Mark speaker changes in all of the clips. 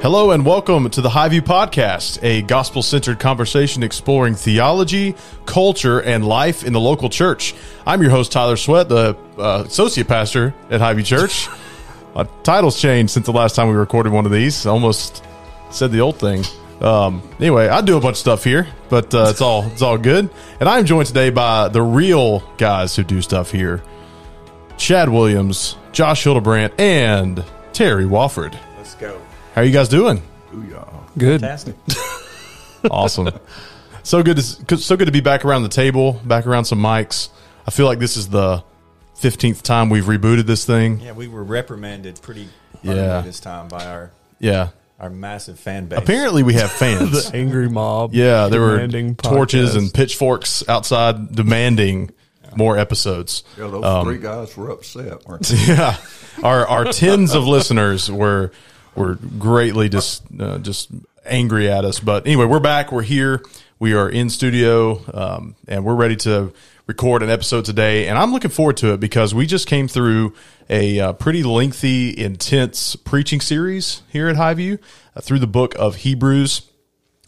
Speaker 1: Hello and welcome to the Highview Podcast, a gospel centered conversation exploring theology, culture, and life in the local church. I'm your host, Tyler Sweat, the uh, associate pastor at Highview Church. My title's changed since the last time we recorded one of these. Almost said the old thing. Um, anyway, I do a bunch of stuff here, but uh, it's all it's all good. And I'm joined today by the real guys who do stuff here: Chad Williams, Josh Hildebrandt, and Terry Wofford.
Speaker 2: Let's go.
Speaker 1: How are you guys doing?
Speaker 3: Good.
Speaker 2: Fantastic.
Speaker 1: Awesome. so good to so good to be back around the table, back around some mics. I feel like this is the 15th time we've rebooted this thing.
Speaker 2: yeah, we were reprimanded pretty
Speaker 1: Yeah.
Speaker 2: yeah. this time by our
Speaker 1: Yeah.
Speaker 2: our massive fan base.
Speaker 1: Apparently we have fans.
Speaker 3: The angry mob.
Speaker 1: yeah, there were
Speaker 3: demanding
Speaker 1: torches
Speaker 3: podcast.
Speaker 1: and pitchforks outside demanding more episodes.
Speaker 4: Yeah, those
Speaker 1: Um,
Speaker 4: three guys were upset, weren't they?
Speaker 1: Yeah. Our our tens of listeners were were greatly just uh, just angry at us. But anyway, we're back. We're here. We are in studio, um, and we're ready to record an episode today. And I'm looking forward to it because we just came through a uh, pretty lengthy, intense preaching series here at Highview uh, through the book of Hebrews.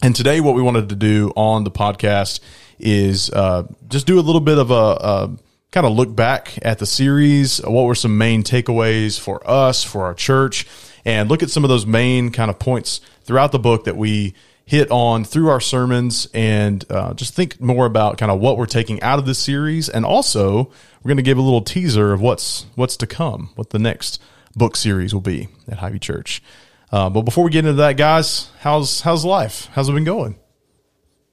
Speaker 1: And today, what we wanted to do on the podcast is uh, just do a little bit of a, a kind of look back at the series. What were some main takeaways for us, for our church, and look at some of those main kind of points throughout the book that we hit on through our sermons and uh, just think more about kind of what we're taking out of this series. And also, we're going to give a little teaser of what's what's to come, what the next book series will be at Highview Church. Uh, but before we get into that, guys, how's how's life? How's it been going?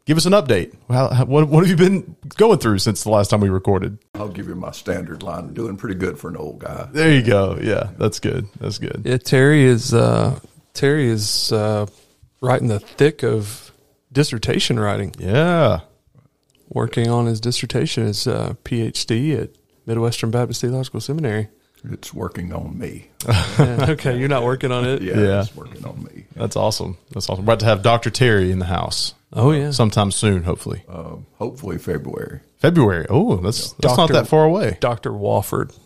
Speaker 1: Give us an update. How, how- what, what have you been going through since the last time we recorded?
Speaker 4: I'll give you my standard line. Doing pretty good for an old guy.
Speaker 1: There you go. Yeah, that's good. That's good.
Speaker 3: Yeah, Terry is uh, Terry is uh, right in the thick of dissertation writing,
Speaker 1: Yeah.
Speaker 3: working on his dissertation, his uh, PhD at Midwestern Baptist Theological Seminary.
Speaker 4: It's working on me.
Speaker 3: Yeah, okay, you're not working on it.
Speaker 4: Yeah,
Speaker 1: Yeah.
Speaker 4: it's working on me.
Speaker 1: That's awesome. That's awesome. We're about to have Dr. Terry in the house
Speaker 3: Oh yeah.
Speaker 1: sometime soon, hopefully.
Speaker 4: Um, hopefully February.
Speaker 1: February. Oh, that's that's not that far away.
Speaker 3: Dr. Wofford.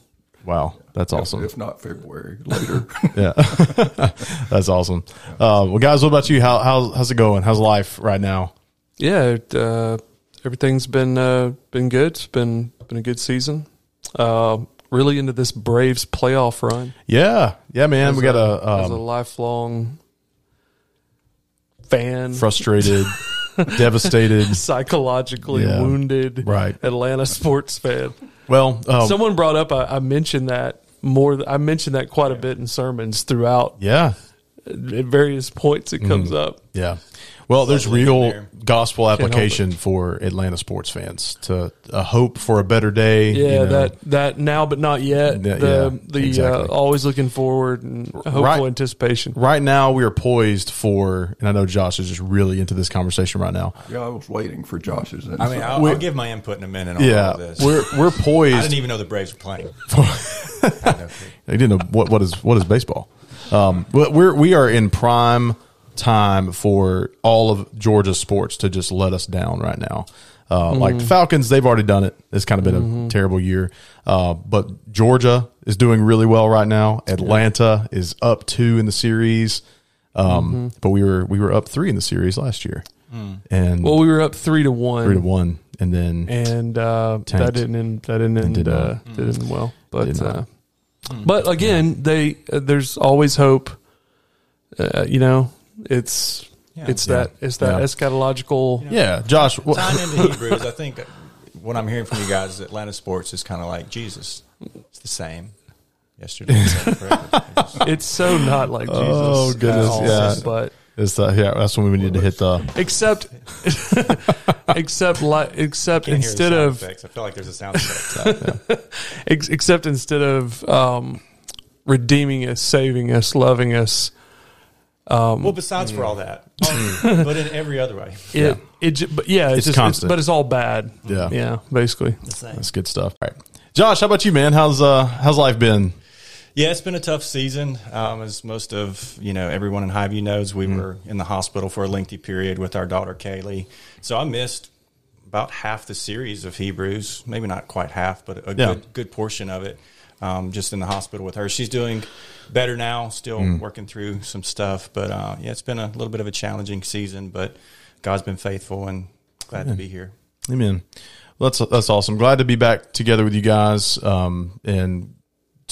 Speaker 1: Wow. That's awesome.
Speaker 4: If not February, later.
Speaker 1: Yeah. that's awesome. Uh, well, guys, what about you? How, how, how's it going? How's life right now?
Speaker 3: Yeah, it, uh, everything's been uh, been good. It's been been a good season. Uh, really into this Braves playoff run.
Speaker 1: Yeah. Yeah, man. we got a,
Speaker 3: as a
Speaker 1: um,
Speaker 3: lifelong fan,
Speaker 1: frustrated, devastated.
Speaker 3: psychologically
Speaker 1: Yeah.
Speaker 3: wounded,
Speaker 1: Right.
Speaker 3: Atlanta sports fan.
Speaker 1: Well, um,
Speaker 3: Someone brought up. I, I mentioned that more. I mentioned that quite a bit in sermons throughout.
Speaker 1: yeah.
Speaker 3: At various points, it comes
Speaker 1: Mm-hmm.
Speaker 3: up.
Speaker 1: Yeah. Well, there's real
Speaker 2: there.
Speaker 1: gospel application for Atlanta sports fans to a hope for a better day.
Speaker 3: Yeah,
Speaker 1: you know.
Speaker 3: that that now but not yet.
Speaker 1: Yeah,
Speaker 3: the
Speaker 1: yeah,
Speaker 3: the
Speaker 1: exactly.
Speaker 3: uh, always looking forward and hopeful
Speaker 1: Right.
Speaker 3: anticipation.
Speaker 1: right now we are poised for, and I know Josh is just really into this conversation right now.
Speaker 4: yeah, I was waiting for Josh's insight.
Speaker 2: I mean, I'll, I'll give my input in a minute on all
Speaker 1: Yeah,
Speaker 2: of this.
Speaker 1: we're we're poised.
Speaker 2: I didn't even know the Braves were playing. I had no clue.
Speaker 1: I didn't know what what is what is baseball. Um, we're we are in prime time for all of Georgia sports to just let us down right now. Uh, Like the Falcons, they've already done it. It's kind of been a terrible year. Uh, but Georgia is doing really well right now. Atlanta is up two in the series. Um, But we were we were up three in the series last year, and
Speaker 3: Well, we were up three to one,
Speaker 1: three to one, and then
Speaker 3: and uh, that didn't end, that didn't end,
Speaker 1: did not.
Speaker 3: uh, didn't end well. But uh, but again, they uh, there's always hope. Uh, you know, it's
Speaker 2: Yeah.
Speaker 3: it's that it's that
Speaker 1: Yeah.
Speaker 3: eschatological.
Speaker 1: yeah, Josh. What,
Speaker 2: Tying into Hebrews, I think what I'm hearing from you guys is Atlanta sports is kind of like Jesus. It's the same. Yesterday, today, forever. It's
Speaker 3: It's so not like Jesus.
Speaker 1: Oh, goodness,
Speaker 3: at all,
Speaker 1: yeah.
Speaker 3: But
Speaker 1: is the, yeah, that's when we need to hit the
Speaker 3: except except li- except
Speaker 2: can't
Speaker 3: instead of
Speaker 2: effects. I feel like there's a sound effect.
Speaker 3: ex- except instead of um, redeeming us, saving us, loving us,
Speaker 2: well, besides for all that, but in every other way,
Speaker 3: it it but yeah, it's,
Speaker 1: It's
Speaker 3: just,
Speaker 1: constant.
Speaker 3: but it's all bad.
Speaker 1: Yeah.
Speaker 3: yeah, basically.
Speaker 1: That's good stuff. All right. Josh, how about you, man? How's uh how's life been?
Speaker 2: Yeah, it's been a tough season. Um, as most of you know, everyone in Highview knows, we were in the hospital for a lengthy period with our daughter Kaylee. So I missed about half the series of Hebrews, maybe not quite half, but a
Speaker 1: Yeah.
Speaker 2: good good portion of it. um, just in the hospital with her. She's doing better now, still
Speaker 1: Mm.
Speaker 2: working through some stuff. But uh, yeah, it's been a little bit of a challenging season, but God's been faithful and glad to be here.
Speaker 1: Amen. Well, that's that's awesome. Glad to be back together with you guys um, and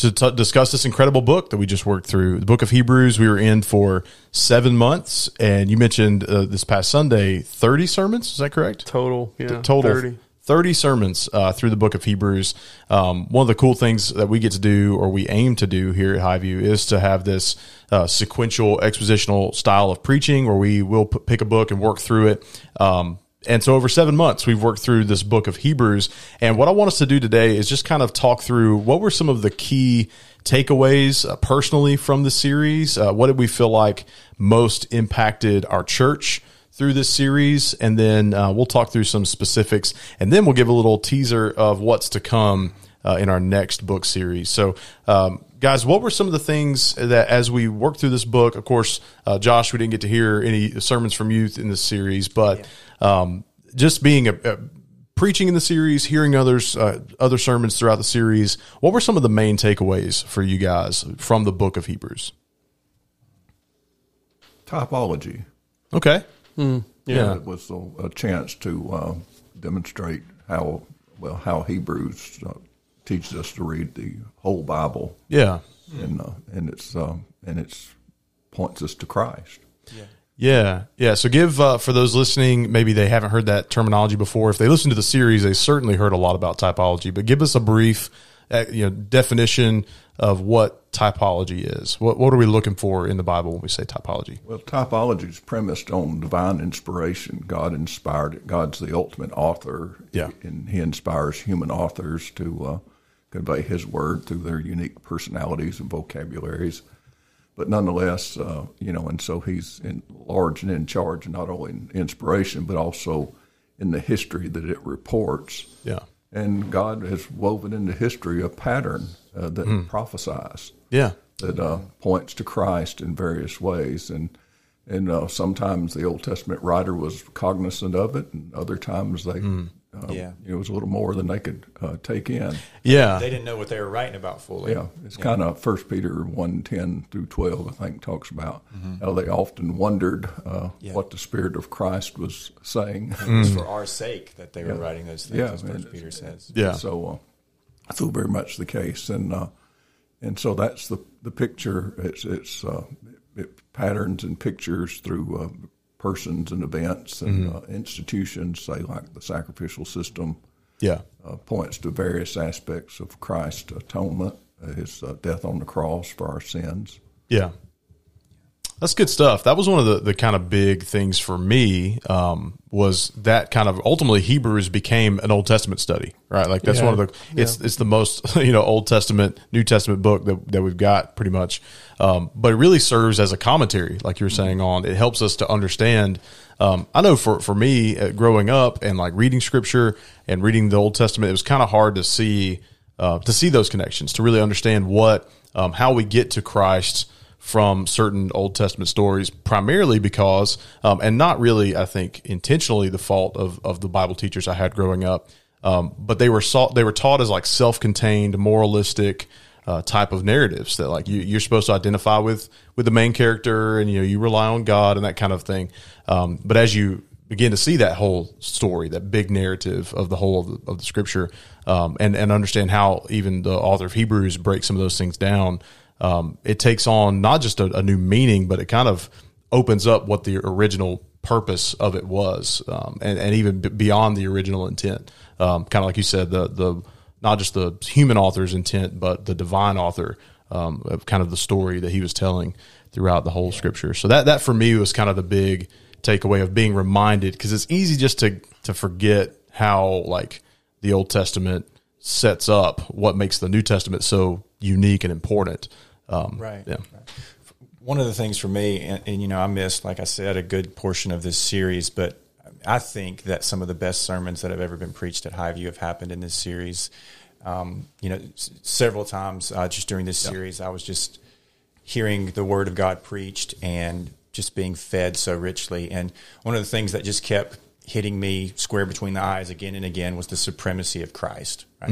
Speaker 1: to t- discuss this incredible book that we just worked through. The book of Hebrews. We were in for seven months, and you mentioned uh, this past Sunday thirty sermons. Is that correct?
Speaker 3: Total, yeah,
Speaker 1: total
Speaker 3: 30.
Speaker 1: 30 sermons uh, through the book of Hebrews. Um, one of the cool things that we get to do, or we aim to do here at Highview, is to have this uh, sequential expositional style of preaching where we will p- pick a book and work through it. Um, and so over seven months, we've worked through this book of Hebrews. And what I want us to do today is just kind of talk through what were some of the key takeaways uh, personally from the series. Uh, what did we feel like most impacted our church? through this series, and then uh, we'll talk through some specifics, and then we'll give a little teaser of what's to come uh, in our next book series. So, um, guys, what were some of the things that as we work through this book? Of course, uh, Josh, we didn't get to hear any sermons from youth in this series, but um, just being a, a preaching in the series, hearing others uh, other sermons throughout the series, what were some of the main takeaways for you guys from the book of Hebrews?
Speaker 4: Typology.
Speaker 1: Okay.
Speaker 3: Yeah.
Speaker 4: It was a, a chance to uh, demonstrate how well how Hebrews uh, teaches us to read the whole Bible,
Speaker 1: Yeah.
Speaker 4: and uh, and it's uh, and it's points us to Christ.
Speaker 1: Yeah, yeah. So give uh, for those listening, maybe they haven't heard that terminology before. If they listen to the series, they certainly heard a lot about typology. But give us a brief, uh, you know, definition of what typology is. What what are we looking for in the Bible when we say typology?
Speaker 4: Well, typology is premised on divine inspiration. God inspired it. God's the ultimate author.
Speaker 1: Yeah.
Speaker 4: And He inspires human authors to uh, convey His word through their unique personalities and vocabularies. But nonetheless, uh, you know, and so He's in large and in charge, not only in inspiration, but also in the history that it reports.
Speaker 1: Yeah,
Speaker 4: And God has woven into history a pattern uh, that prophesies
Speaker 1: yeah,
Speaker 4: that uh, points to Christ in various ways, and and uh, sometimes the Old Testament writer was cognizant of it, and other times they, uh,
Speaker 2: Yeah.
Speaker 4: it was a little more than they could uh, take in.
Speaker 1: yeah,
Speaker 2: They didn't know what they were writing about fully.
Speaker 4: Yeah, it's kind of First Peter one ten through twelve, I think, talks about how they often wondered uh,
Speaker 2: Yeah.
Speaker 4: what the Spirit of Christ was saying.
Speaker 2: It was for our sake that they were writing those things,
Speaker 4: Yeah,
Speaker 2: as First Peter says.
Speaker 1: yeah.
Speaker 4: So, uh, so very much the case, and uh, and so that's the the picture. It's it's uh, it patterns and pictures through uh, persons and events and uh, institutions, say like the sacrificial system,
Speaker 1: yeah,
Speaker 4: uh, points to various aspects of Christ's atonement, uh, His uh, death on the cross for our sins.
Speaker 1: yeah. That's good stuff. That was one of the, the kind of big things for me um, was that kind of ultimately Hebrews became an Old Testament study, right? Like that's
Speaker 3: Yeah.
Speaker 1: one of the it's it's the most you know Old Testament New Testament book that that we've got pretty much, um, but it really serves as a commentary, like you were saying. On it helps us to understand. Um, I know for for me uh, growing up and like reading Scripture and reading the Old Testament, it was kind of hard to see uh, to see those connections to really understand what um, how we get to Christ from certain Old Testament stories, primarily because, um, and not really, I think, intentionally the fault of, of the Bible teachers I had growing up, um, but they were sought, they were taught as like self-contained, moralistic uh, type of narratives that like you, you're supposed to identify with with the main character, and you know you rely on God and that kind of thing. Um, but as you begin to see that whole story, that big narrative of the whole of the, of the Scripture, um, and and understand how even the author of Hebrews breaks some of those things down um, it takes on not just a, a new meaning, but it kind of opens up what the original purpose of it was, um, and, and even b- beyond the original intent. Um, kind of like you said, the the not just the human author's intent, but the divine author um, of kind of the story that he was telling throughout the whole scripture. So that that for me was kind of the big takeaway of being reminded because it's easy just to to forget how like the Old Testament sets up what makes the New Testament so unique and important. Um,
Speaker 2: Right.
Speaker 1: Yeah.
Speaker 2: One of the things for me, and, and you know, I missed, like I said, a good portion of this series, but I think that some of the best sermons that have ever been preached at Highview have happened in this series. Um, you know, s- several times uh, just during this series, I was just hearing the Word of God preached and just being fed so richly. And one of the things that just kept hitting me square between the eyes again and again was the supremacy of Christ. Right?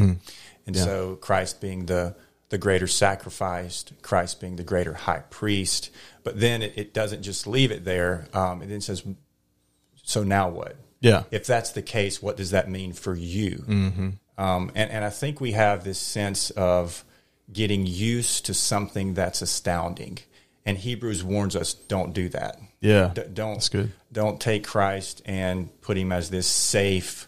Speaker 2: And so Christ being the the greater sacrifice, Christ being the greater high priest. But then it, it doesn't just leave it there. Um, it then says, so now what?
Speaker 1: Yeah.
Speaker 2: If that's the case, what does that mean for you? Mm-hmm. Um, and, and I think we have this sense of getting used to something that's astounding. And Hebrews warns us don't do that.
Speaker 1: Yeah.
Speaker 2: D- don't
Speaker 1: That's good.
Speaker 2: don't take Christ and put him as this safe,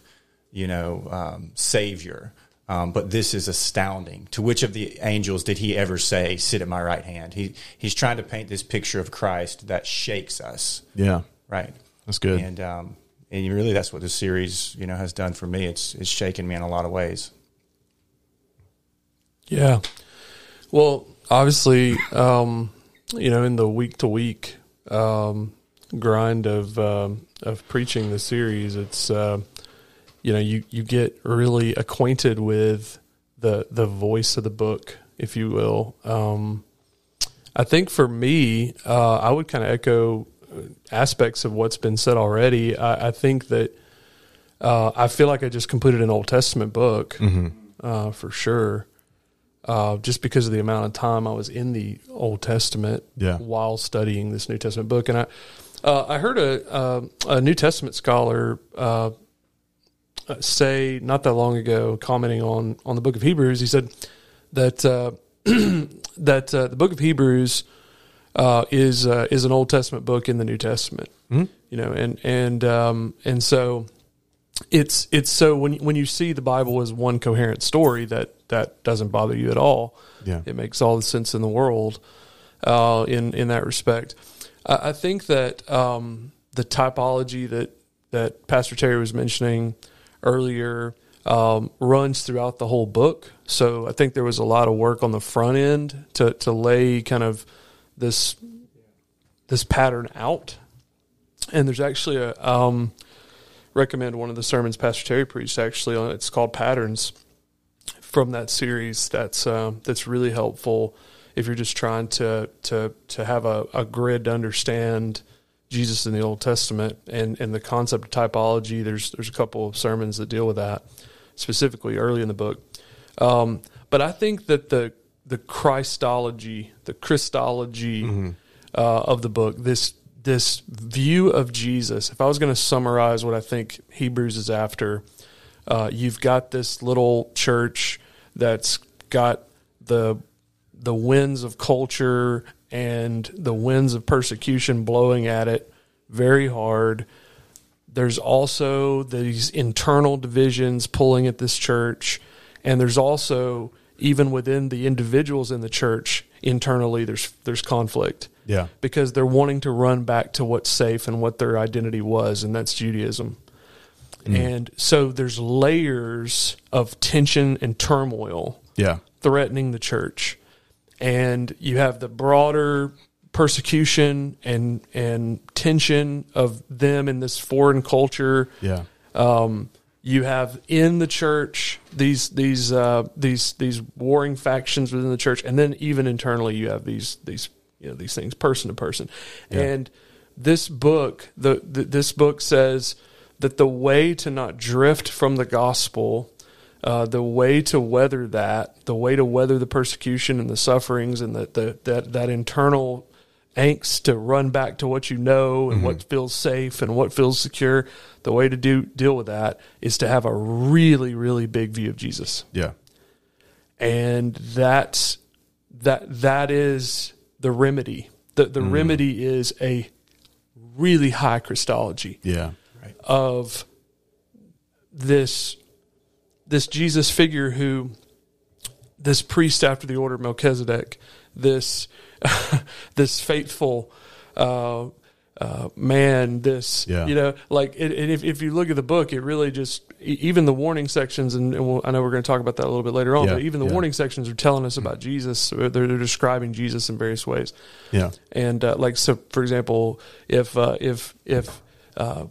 Speaker 2: you know, um, savior. Um, but this is astounding. To which of the angels did he ever say, "Sit at my right hand"? He he's trying to paint this picture of Christ that shakes us,
Speaker 1: Yeah.
Speaker 2: right?
Speaker 1: That's good.
Speaker 2: And um, and really, that's what this series, you know, has done for me. It's it's shaken me in a lot of ways.
Speaker 3: Yeah. Well, obviously, um, you know, in the week to week um, grind of um, of preaching the series, it's uh, you know you you get really acquainted with the the voice of the book, if you will. Um, I think for me, uh, I would kind of echo uh, aspects of what's been said already. I, I think that uh, I feel like I just completed an Old Testament book uh, for sure uh, just because of the amount of time I was in the Old Testament
Speaker 1: Yeah.
Speaker 3: while studying this New Testament book. And I, uh, I heard a, a New Testament scholar uh, say not that long ago, commenting on on the Book of Hebrews, he said that uh, that uh, the Book of Hebrews uh, is uh, is an Old Testament book in the New Testament. You know, and and um, and so it's it's so when when you see the Bible as one coherent story that that doesn't bother you at all.
Speaker 1: Yeah.
Speaker 3: it makes all the sense in the world uh, in in that respect. I, I think that um, the typology that that Pastor Terry was mentioning earlier um, runs throughout the whole book. So I think there was a lot of work on the front end to to lay kind of this this pattern out. And there's actually a um, recommend one of the sermons Pastor Terry preached. Actually, it's called Patterns from that series. That's um, that's really helpful if you're just trying to to to have a, a grid to understand Jesus in the Old Testament and and the concept of typology. There's there's a couple of sermons that deal with that specifically early in the book. Um, but I think that the the Christology, the Christology uh, of the book, this this view of Jesus. If I was going to summarize what I think Hebrews is after, uh, you've got this little church that's got the the winds of culture and the winds of persecution blowing at it very hard. There's also these internal divisions pulling at this church, and there's also even within the individuals in the church internally there's there's conflict
Speaker 1: Yeah.
Speaker 3: because they're wanting to run back to what's safe and what their identity was, and that's Judaism. Hmm. And so there's layers of tension and turmoil
Speaker 1: Yeah.
Speaker 3: threatening the church. And you have the broader persecution and and tension of them in this foreign culture.
Speaker 1: Yeah.
Speaker 3: Um, you have in the church these these uh, these these warring factions within the church, and then even internally you have these these you know these things person to person. And this book, the, the this book says that the way to not drift from the gospel, uh, the way to weather that, the way to weather the persecution and the sufferings and the, the that that internal angst to run back to what you know and what feels safe and what feels secure. The way to do deal with that is to have a really really big view of Jesus
Speaker 1: Yeah.
Speaker 3: and that's that that is the remedy. The the remedy is a really high Christology
Speaker 1: Yeah.
Speaker 3: of this this Jesus figure who this priest after the order of Melchizedek, this this faithful uh, uh, man, this
Speaker 1: Yeah.
Speaker 3: you know, like it, it, if if you look at the book, it really just even the warning sections, and, and we'll, I know we're going to talk about that a little bit later on,
Speaker 1: Yeah,
Speaker 3: but even the
Speaker 1: yeah.
Speaker 3: warning sections are telling us about Jesus. They're, they're describing Jesus in various ways
Speaker 1: Yeah.
Speaker 3: and uh, like so for example if uh, if if uh,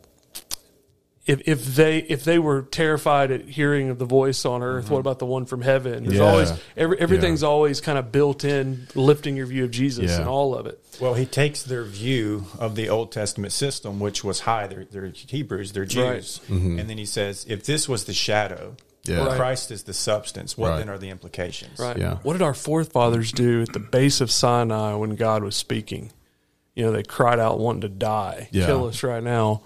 Speaker 3: if if they if they were terrified at hearing of the voice on earth what about the one from heaven there's
Speaker 1: Yeah.
Speaker 3: always every, everything's always kind of built in lifting your view of jesus
Speaker 1: Yeah.
Speaker 3: and all of it
Speaker 2: Well, he takes their view of the Old Testament system, which was high. They're, they're Hebrews, they're Jews. And then he says, if this was the shadow,
Speaker 1: Yeah.
Speaker 2: If Christ is the substance. What
Speaker 1: Right.
Speaker 2: then are the implications?
Speaker 3: Right.
Speaker 1: Yeah.
Speaker 3: What did our forefathers do at the base of Sinai when God was speaking? You know, they cried out wanting to die,
Speaker 1: Yeah.
Speaker 3: kill us right now.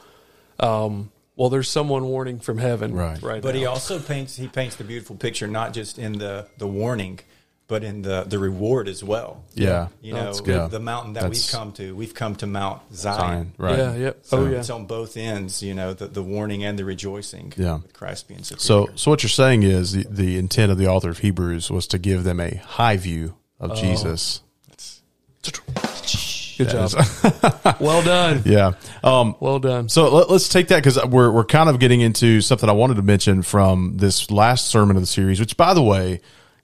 Speaker 3: Um, well, there's someone warning from heaven
Speaker 1: Right.
Speaker 3: right,
Speaker 2: But
Speaker 3: now.
Speaker 2: he also paints he paints the beautiful picture not just in the the warning, but in the the reward as well.
Speaker 1: Yeah.
Speaker 2: You know,
Speaker 3: That's
Speaker 1: good.
Speaker 2: the mountain that
Speaker 1: That's-
Speaker 2: we've come to. We've come to Mount Zion.
Speaker 1: Zion, right?
Speaker 3: Yeah, Yep.
Speaker 2: So
Speaker 3: oh, yeah.
Speaker 2: It's on both ends, you know, the, the warning and the rejoicing.
Speaker 1: Yeah.
Speaker 2: With Christ being superior.
Speaker 1: So, so what you're saying is the, the intent of the author of Hebrews was to give them a high view of
Speaker 3: Oh.
Speaker 1: Jesus.
Speaker 3: Good job. well done.
Speaker 1: Yeah. Um,
Speaker 3: Well done.
Speaker 1: So let, us take that because we're we're kind of getting into something I wanted to mention from this last sermon of the series. Which, by the way,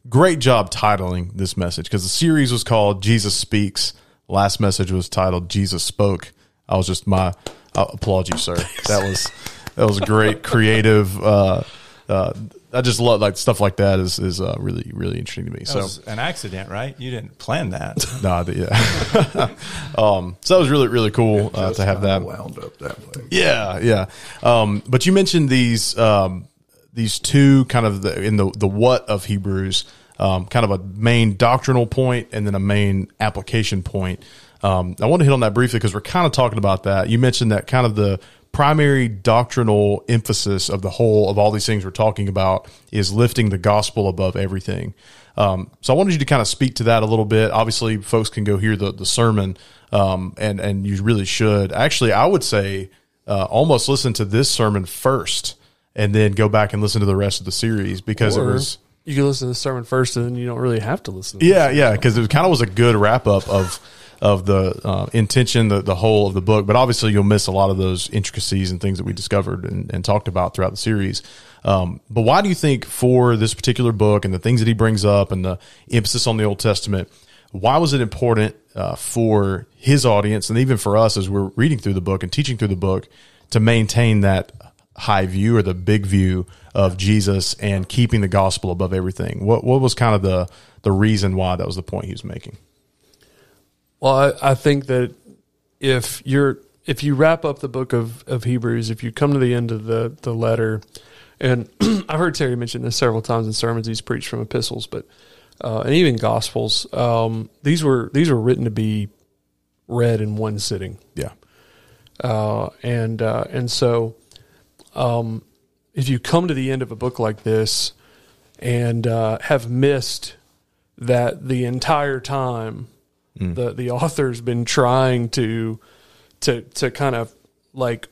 Speaker 1: great job titling this message because the series was called Jesus Speaks. Last message was titled Jesus Spoke. I was just my I applaud you, sir. That was that was great, creative. Uh, uh, I just love like stuff like that is is uh, really really interesting to me.
Speaker 2: that
Speaker 1: so
Speaker 2: was an accident, right? You didn't plan that.
Speaker 1: nah, the- yeah. um, so that was really really cool uh, to have that.
Speaker 4: wound up that way.
Speaker 1: Yeah, yeah. Um, but you mentioned these um, these two kind of the, in the the what of Hebrews, um, kind of a main doctrinal point and then a main application point. Um, I want to hit on that briefly because we're kind of talking about that. You mentioned that kind of the primary doctrinal emphasis of the whole of all these things we're talking about is lifting the gospel above everything. Um, so I wanted you to kind of speak to that a little bit. Obviously, folks can go hear the the sermon, um, and and you really should. Actually, I would say uh, almost listen to this sermon first, and then go back and listen to the rest of the series because it was
Speaker 3: you can listen to the sermon first, and then you don't really have to listen. to
Speaker 1: yeah, yeah, because it kind of was a good wrap up of of the uh, intention, the the whole of the book. But obviously, you'll miss a lot of those intricacies and things that we discovered and, and talked about throughout the series. Um, but why do you think for this particular book and the things that he brings up and the emphasis on the Old Testament, why was it important uh, for his audience and even for us as we're reading through the book and teaching through the book to maintain that high view or the big view of Jesus and keeping the gospel above everything? What what was kind of the the reason why that was the point he was making?
Speaker 3: Well, I, I think that if you're if you wrap up the book of, of Hebrews, if you come to the end of the, the letter, and I've heard Terry mention this several times in sermons he's preached from epistles, but uh, and even gospels, um, these were these were written to be read in one sitting,
Speaker 1: Yeah.
Speaker 3: uh, and uh, and so um, if you come to the end of a book like this and uh, have missed that the entire time the the author's been trying to to to kind of like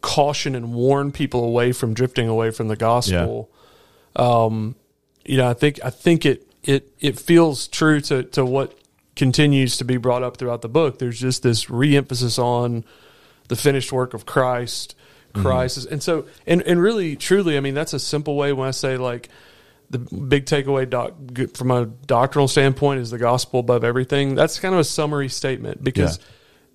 Speaker 3: caution and warn people away from drifting away from the gospel. Um, you know, I think I think it it it feels true to to what continues to be brought up throughout the book. There's just this reemphasis on the finished work of Christ. Christ is, and so and and really truly, I mean that's a simple way when I say like the big takeaway doc, from a doctrinal standpoint is the gospel above everything. That's kind of a summary statement because
Speaker 1: Yeah.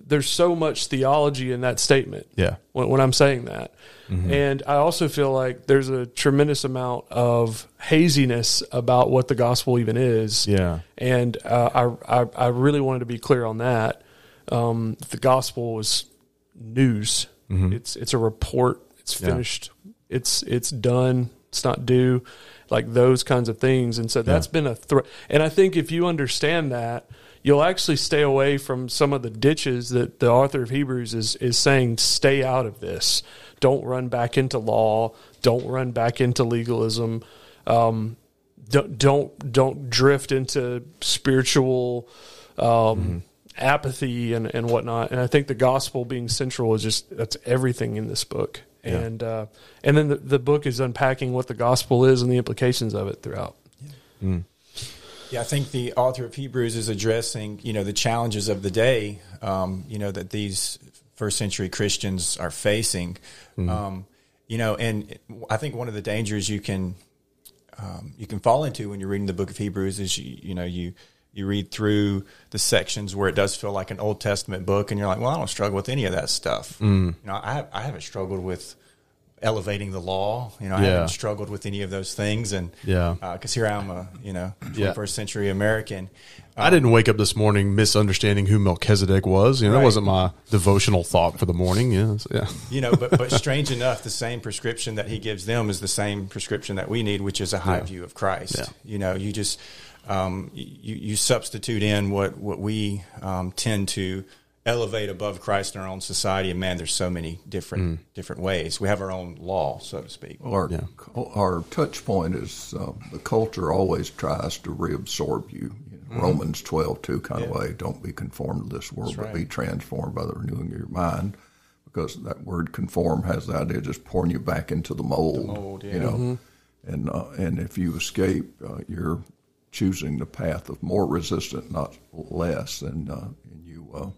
Speaker 3: there's so much theology in that statement.
Speaker 1: Yeah.
Speaker 3: When, when I'm saying that, and I also feel like there's a tremendous amount of haziness about what the gospel even is.
Speaker 1: Yeah.
Speaker 3: And uh, I, I I really wanted to be clear on that. Um, the gospel is news. It's it's a report. It's
Speaker 1: Yeah.
Speaker 3: finished. It's it's done. It's not due. Like those kinds of things. And so that's been a threat. And I think if you understand that, you'll actually stay away from some of the ditches that the author of Hebrews is is saying. Stay out of this. Don't run back into law. Don't run back into legalism. Um, don't don't don't drift into spiritual um, apathy and, and whatnot. And I think the gospel being central is just that's everything in this book. And uh, and then the, the book is unpacking what the gospel is and the implications of it throughout.
Speaker 2: Yeah, I think the author of Hebrews is addressing, you know, the challenges of the day, um, you know, that these first century Christians are facing. Um, you know, and I think one of the dangers you can um, you can fall into when you're reading the book of Hebrews is you you know you you read through the sections where it does feel like an Old Testament book, and you're like, well, I don't struggle with any of that stuff. Mm. You know, I I haven't struggled with elevating the law. You know, I
Speaker 1: Yeah.
Speaker 2: haven't struggled with any of those things, and
Speaker 1: Yeah.
Speaker 2: Uh, because here I am, a you know,
Speaker 1: Yeah.
Speaker 2: 21st century American.
Speaker 1: I didn't wake up this morning misunderstanding who Melchizedek was. You know, that wasn't my devotional thought for the morning. Yeah, so, yeah,
Speaker 2: You know, but but strange enough, the same prescription that he gives them is the same prescription that we need, which is a high view of Christ.
Speaker 1: Yeah.
Speaker 2: You know, you just um, you you substitute in what what we um, tend to elevate above Christ in our own society, and man, there's so many different different ways. We have our own law, so to speak.
Speaker 4: Our
Speaker 1: Yeah.
Speaker 4: our touch point is uh, the culture always tries to reabsorb you. you know, Romans twelve two kind of way. Don't be conformed to this world,
Speaker 2: That's
Speaker 4: but be transformed by the renewing of your mind. Because that word conform has the idea of just pouring you back into the mold.
Speaker 2: mold, yeah.
Speaker 4: You know, and uh, and if you escape, uh, you're choosing the path of more resistant, not less, and uh, and you uh,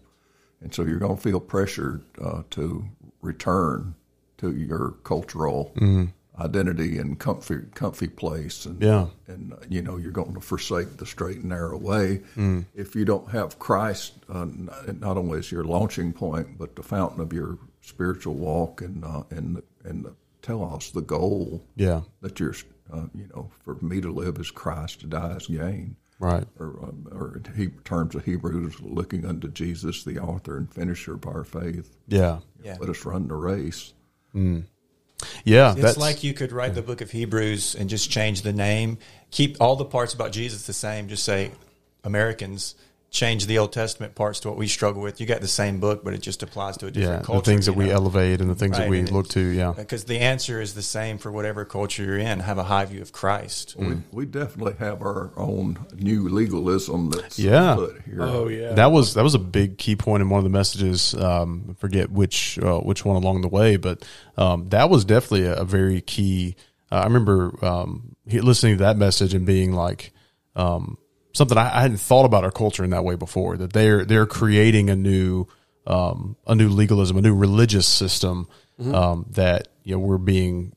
Speaker 4: and so you're going to feel pressured uh, to return to your cultural identity and comfy comfy place and
Speaker 1: Yeah.
Speaker 4: and uh, you know you're going to forsake the straight and narrow way
Speaker 1: Mm.
Speaker 4: if you don't have Christ uh, not, only as your launching point but the fountain of your spiritual walk and uh, and and the telos the goal
Speaker 1: yeah,
Speaker 4: that you're uh, you know for me to live is Christ to die as gain
Speaker 1: right.
Speaker 4: or, um, or in terms of Hebrews, looking unto Jesus, the author and finisher of our faith.
Speaker 1: Yeah,
Speaker 2: Yeah.
Speaker 4: Let us run the race.
Speaker 1: yeah.
Speaker 2: It's
Speaker 1: that's
Speaker 2: like you could write the book of Hebrews and just change the name, keep all the parts about Jesus the same, just say Americans, change the Old Testament parts to what we struggle with. You got the same book, but it just applies to a different
Speaker 1: yeah,
Speaker 2: culture.
Speaker 1: the things that
Speaker 2: you
Speaker 1: we elevate and the things that we look to. Yeah,
Speaker 2: Because the answer is the same for whatever culture you're in. Have a high view of Christ.
Speaker 1: Mm.
Speaker 4: We, we definitely have our own new legalism that's
Speaker 1: Yeah.
Speaker 4: put here.
Speaker 3: Oh yeah.
Speaker 1: that was that was a big key point in one of the messages. Um, I forget which uh, which one along the way, but um, that was definitely a, a very key. Uh, I remember um, listening to that message and being like um, something I, I hadn't thought about our culture in that way before. That they're they're creating a new um, a new legalism, a new religious system um, that you know we're being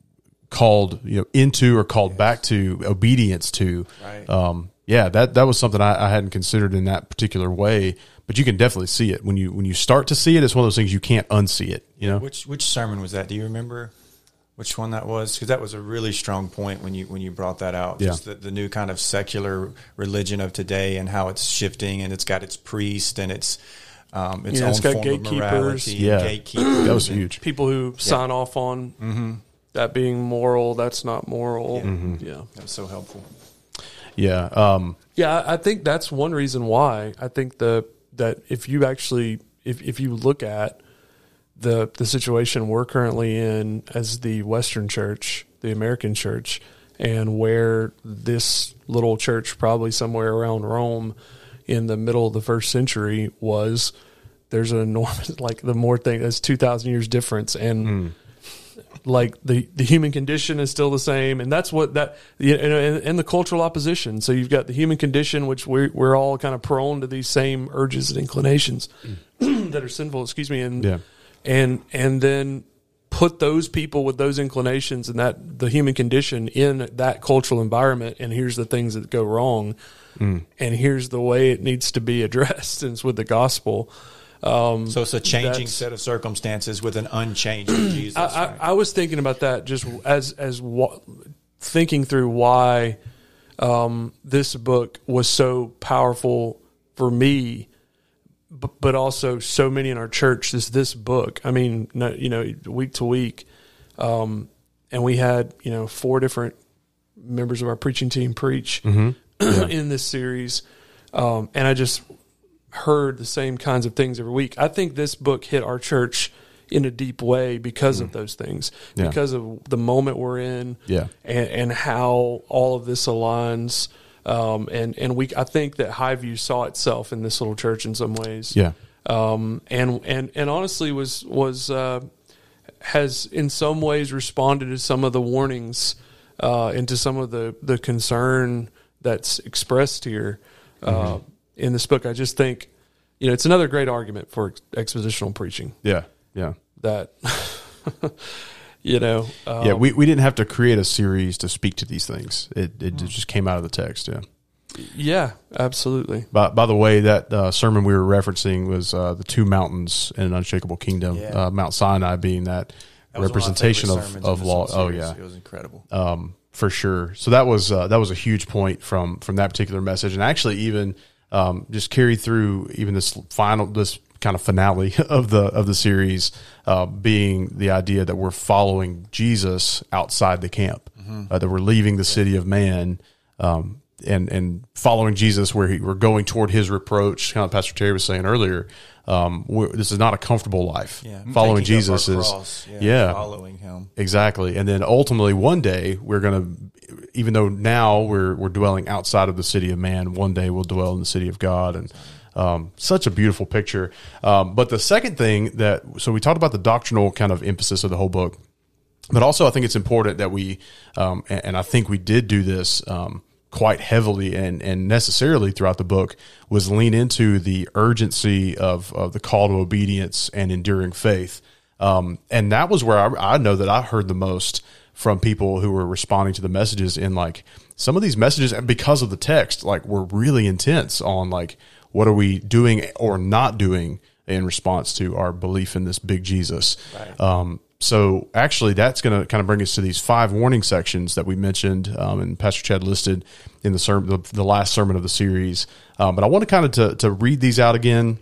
Speaker 1: called you know into or called back to obedience to.
Speaker 2: Right.
Speaker 1: Um, yeah, that that was something I, I hadn't considered in that particular way. But you can definitely see it when you when you start to see it. It's one of those things you can't unsee it. You know.
Speaker 2: Which which sermon was that? Do you remember which one that was? Because that was a really strong point when you when you brought that out.
Speaker 1: Yeah.
Speaker 2: Just the, the new kind of secular religion of today and how it's shifting and it's got its priest and its um, its
Speaker 3: Yeah,
Speaker 2: own
Speaker 3: it's got
Speaker 2: form
Speaker 3: gatekeepers.
Speaker 2: of
Speaker 1: Yeah.
Speaker 2: gatekeepers.
Speaker 1: That was huge.
Speaker 3: people who sign off on that being moral. That's not moral. Yeah.
Speaker 2: That was so helpful.
Speaker 1: Yeah. Um,
Speaker 3: Yeah, I I think that's one reason why. I think the that if you actually if if you look at the the situation we're currently in as the Western Church, the American Church, and where this little church, probably somewhere around Rome, in the middle of the first century, was. There's an enormous like the more thing. That's two thousand years difference, and hmm. like the the human condition is still the same, and that's what that you know, and, and the cultural opposition. So you've got the human condition, which we're we're all kind of prone to these same urges and inclinations hmm. that are sinful. Excuse me, and
Speaker 1: Yeah.
Speaker 3: And and then put those people with those inclinations and that the human condition in that cultural environment and here's the things that go wrong and here's the way it needs to be addressed and it's with the gospel
Speaker 2: So it's a changing set of circumstances with an unchanging Jesus.
Speaker 3: I, I,
Speaker 2: right?
Speaker 3: I was thinking about that just as as wa- thinking through why um, this book was so powerful for me, but, but also so many in our church. This this book, I mean, no, you know, week to week, um, and we had you know four different members of our preaching team preach in this series, um, and I just heard the same kinds of things every week. I think this book hit our church in a deep way because of those things,
Speaker 1: Yeah.
Speaker 3: because of the moment we're in,
Speaker 1: Yeah.
Speaker 3: and, and how all of this aligns. Um, and and we, I think that Highview saw itself in this little church in some ways.
Speaker 1: Yeah.
Speaker 3: Um, and and and honestly was was uh, has in some ways responded to some of the warnings uh, and to some of the the concern that's expressed here uh, in this book. I just think you know it's another great argument for ex- expositional preaching
Speaker 1: Yeah. Yeah.
Speaker 3: that you know uh,
Speaker 1: yeah. We, we didn't have to create a series to speak to these things. It, it just came out of the text. Yeah.
Speaker 3: yeah absolutely
Speaker 1: By, by the way, that uh, sermon we were referencing was uh, the two mountains in an unshakable kingdom.
Speaker 2: Yeah.
Speaker 1: Uh, Mount Sinai being that
Speaker 2: That was one my
Speaker 1: representation
Speaker 2: favorite
Speaker 1: of, of law. Oh yeah,
Speaker 2: it was incredible.
Speaker 1: um, for sure. So that was uh, that was a huge point from from that particular message, and actually even um, just carried through even this final this kind of finale of the of the series, uh, being the idea that we're following Jesus outside the camp, uh, that we're leaving the city of man. Um, and, and following Jesus, where he, we're going toward his reproach, kind of Pastor Terry was saying earlier. Um, we're, this is not a comfortable life.
Speaker 2: yeah,
Speaker 1: following Jesus is
Speaker 2: cross,
Speaker 1: yeah,
Speaker 2: following him.
Speaker 1: Exactly. And then ultimately one day we're going to even though now we're we're dwelling outside of the city of man, one day we'll dwell in the city of God and um, such a beautiful picture. Um, but the second thing that so we talked about the doctrinal kind of emphasis of the whole book, but also I think it's important that we um, and, and I think we did do this um, quite heavily and and necessarily throughout the book was lean into the urgency of of the call to obedience and enduring faith. Um, and that was where I, I know that I heard the most from people who were responding to the messages in like some of these messages because of the text like were really intense on like what are we doing or not doing in response to our belief in this big Jesus. Um, so actually, that's going to kind of bring us to these five warning sections that we mentioned, um, and Pastor Chad listed in the sermon, the, the last sermon of the series. Um, but I want to kind of to, to read these out again,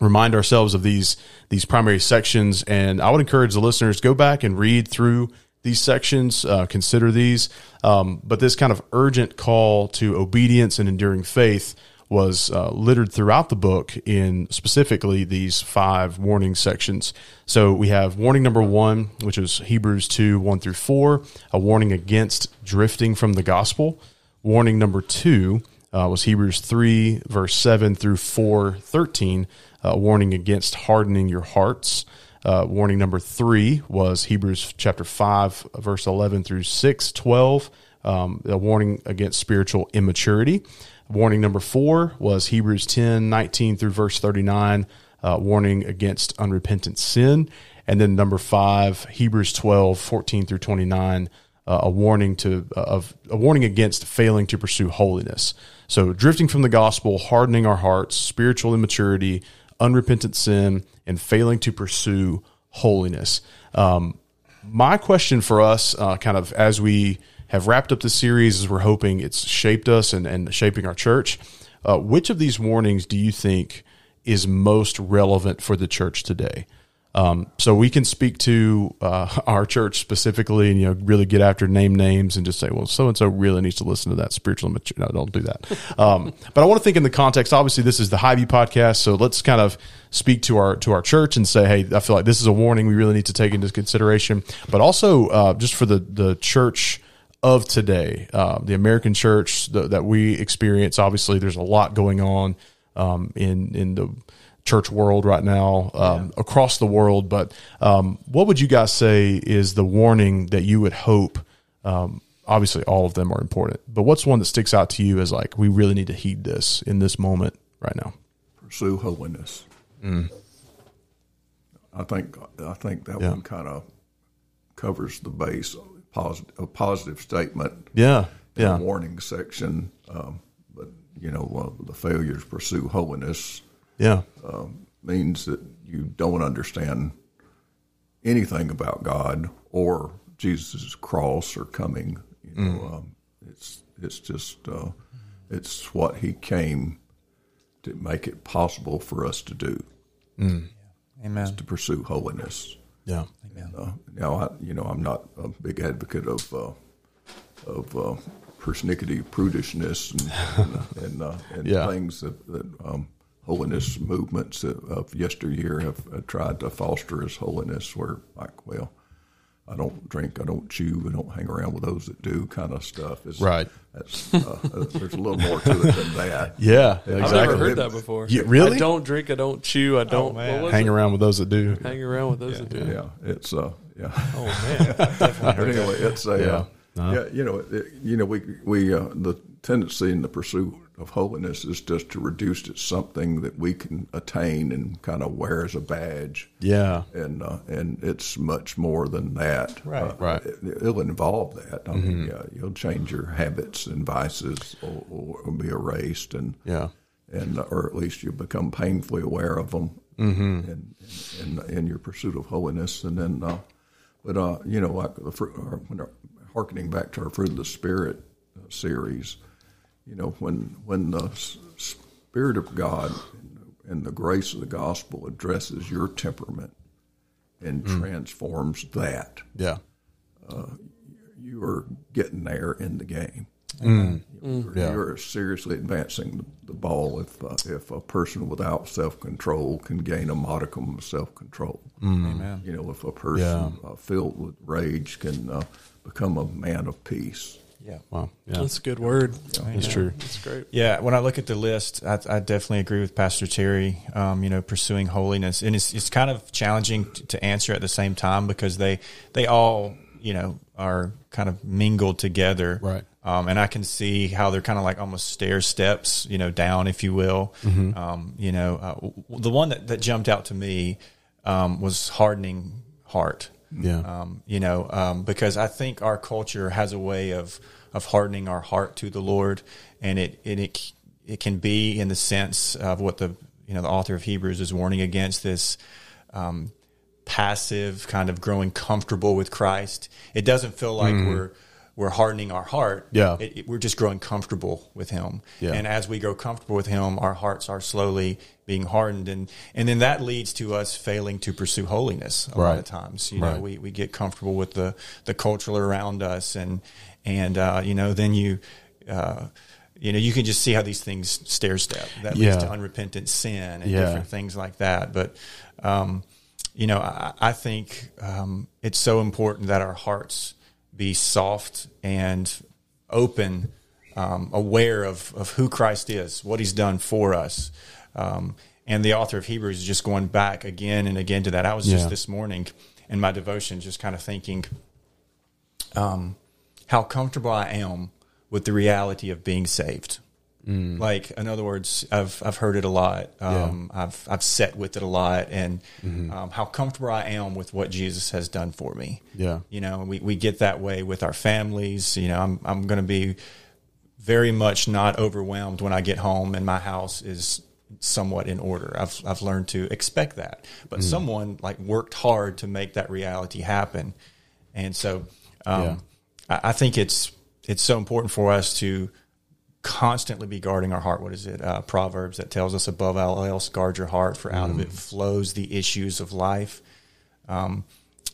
Speaker 1: remind ourselves of these these primary sections, and I would encourage the listeners go back and read through these sections, uh, consider these. Um, but this kind of urgent call to obedience and enduring faith was uh, littered throughout the book in specifically these five warning sections. So we have warning number one, which is Hebrews 2 1 through 4, a warning against drifting from the gospel. Warning number two uh, was Hebrews 3, verse 7 through 4 13, a warning against hardening your hearts. Uh, warning number three was Hebrews chapter 5, verse 11 through 6 12, um, a warning against spiritual immaturity. Warning number four was Hebrews 10, 19 through verse 39, uh, warning against unrepentant sin. And then number five, Hebrews 12, 14 through 29, uh, a warning to of a warning against failing to pursue holiness. So drifting from the gospel, hardening our hearts, spiritual immaturity, unrepentant sin, and failing to pursue holiness. Um, my question for us, uh, kind of as we have wrapped up the series, as we're hoping it's shaped us and, and shaping our church, uh, which of these warnings do you think is most relevant for the church today? Um, so we can speak to uh, our church specifically, and you know, really get after name names and just say, well, so and so really needs to listen to that spiritual. Mature. No, don't do that. Um, but I want to think in the context. Obviously, this is the Highview podcast, so let's kind of speak to our to our church and say, hey, I feel like this is a warning we really need to take into consideration. But also, uh, just for the the church of today, uh, the American church the, that we experience. Obviously, there's a lot going on um, in in the church world right now um, across the world. But um, what would you guys say is the warning that you would hope? Um, obviously, all of them are important, but what's one that sticks out to you as like we really need to heed this in this moment right now?
Speaker 4: Pursue holiness. I think I think that
Speaker 1: Yeah.
Speaker 4: one kind of covers the base. Positive, a positive statement
Speaker 1: Yeah,
Speaker 4: in
Speaker 1: yeah,
Speaker 4: the warning section, um, but you know uh, the failure to pursue holiness
Speaker 1: yeah,
Speaker 4: means that you don't understand anything about God or Jesus' cross or coming. You know, um, it's it's just uh, it's what He came to make it possible for us to do
Speaker 2: Amen.
Speaker 4: to pursue holiness.
Speaker 1: Yeah,
Speaker 4: Uh, now, I, you know, I'm not a big advocate of uh, of uh, persnickety prudishness and and, and, uh, and
Speaker 1: Yeah.
Speaker 4: things that, that um, holiness movements of yesteryear have uh, tried to foster as holiness. Where like, well, I don't drink, I don't chew, I don't hang around with those that do, kind of stuff. Is,
Speaker 1: Right.
Speaker 4: That's, uh, there's a little more to it than that.
Speaker 1: yeah, exactly.
Speaker 3: I've never heard that before.
Speaker 1: Yeah, really?
Speaker 3: I don't drink. I don't chew. I don't.
Speaker 2: man.
Speaker 1: Hang
Speaker 3: it?
Speaker 1: around with those that do.
Speaker 3: Hang around with those that do.
Speaker 4: Yeah, it's uh, yeah.
Speaker 2: Oh man, I've definitely
Speaker 4: But
Speaker 2: heard that.
Speaker 4: anyway, it's a
Speaker 1: Yeah.
Speaker 4: yeah,
Speaker 1: No.
Speaker 4: yeah you know, it, you know, we we uh, the tendency in the pursuit of holiness is just to reduce it to something that we can attain and kind of wear as a badge,
Speaker 1: Yeah,
Speaker 4: and uh, and it's much more than that.
Speaker 2: Right.
Speaker 4: Uh,
Speaker 1: Right. Mm-hmm.
Speaker 4: It, will involve that. I mean, yeah, you'll change your habits and vices, or, or be erased, and
Speaker 1: yeah,
Speaker 4: and or at least you become painfully aware of them
Speaker 1: Mm-hmm.
Speaker 4: in, in in your pursuit of holiness, and then. Uh, But uh, you know, like the fruit, uh, when uh, harkening back to our fruit of the spirit uh, series, you know, when when the spirit of God and the grace of the gospel addresses your temperament and transforms that,
Speaker 1: Yeah.
Speaker 4: you are getting there in the game.
Speaker 1: Yeah.
Speaker 4: You're seriously advancing the, the ball if uh, if a person without self control can gain a modicum of self control.
Speaker 2: Amen.
Speaker 4: You know, if a person uh, filled with rage can uh, become a man of peace.
Speaker 2: Yeah.
Speaker 1: Wow. Yeah.
Speaker 3: That's a good word.
Speaker 1: That's true.
Speaker 3: That's great.
Speaker 2: Yeah, when I look at the list, I, I definitely agree with Pastor Terry. Um, you know, pursuing holiness, and it's it's kind of challenging to, to answer at the same time because they they all you know are kind of mingled together,
Speaker 1: Right.
Speaker 2: Um, and I can see how they're kind of like almost stair steps, you know, down, if you will. Um, you know, uh, w- the one that, that jumped out to me um, was hardening heart.
Speaker 1: Yeah.
Speaker 2: Um, you know, um, because I think our culture has a way of of hardening our heart to the Lord, and it and it it can be in the sense of what the you know the author of Hebrews is warning against this um, passive kind of growing comfortable with Christ. It doesn't feel like we're we're hardening our heart.
Speaker 1: Yeah.
Speaker 2: It, it- we're just growing comfortable with Him.
Speaker 1: Yeah.
Speaker 2: And as we grow comfortable with Him, our hearts are slowly being hardened, and and then that leads to us failing to pursue holiness a lot of times. You know, we we get comfortable with the the culture around us, and and uh, you know, then you. Uh, you know, you can just see how these things stair step. That leads
Speaker 1: Yeah.
Speaker 2: to unrepentant sin and
Speaker 1: Yeah.
Speaker 2: different things like that. But, um, you know, I, I think um, it's so important that our hearts be soft and open, um, aware of, of who Christ is, what he's done for us. Um, and the author of Hebrews is just going back again and again to that. I was
Speaker 1: Yeah.
Speaker 2: just this morning in my devotion, just kind of thinking um, how comfortable I am with the reality of being saved. Like, in other words, I've I've heard it a lot. Um, I've I've sat with it a lot, and um, how comfortable I am with what Jesus has done for me.
Speaker 1: Yeah.
Speaker 2: you know, we, we get that way with our families. You know, I'm I'm going to be very much not overwhelmed when I get home and my house is somewhat in order. I've I've learned to expect that. But someone like worked hard to make that reality happen, and so um,
Speaker 1: Yeah.
Speaker 2: I, I think it's it's so important for us to constantly be guarding our heart. What is it? Uh, Proverbs that tells us above all else, guard your heart, for out of it flows the issues of life. Um,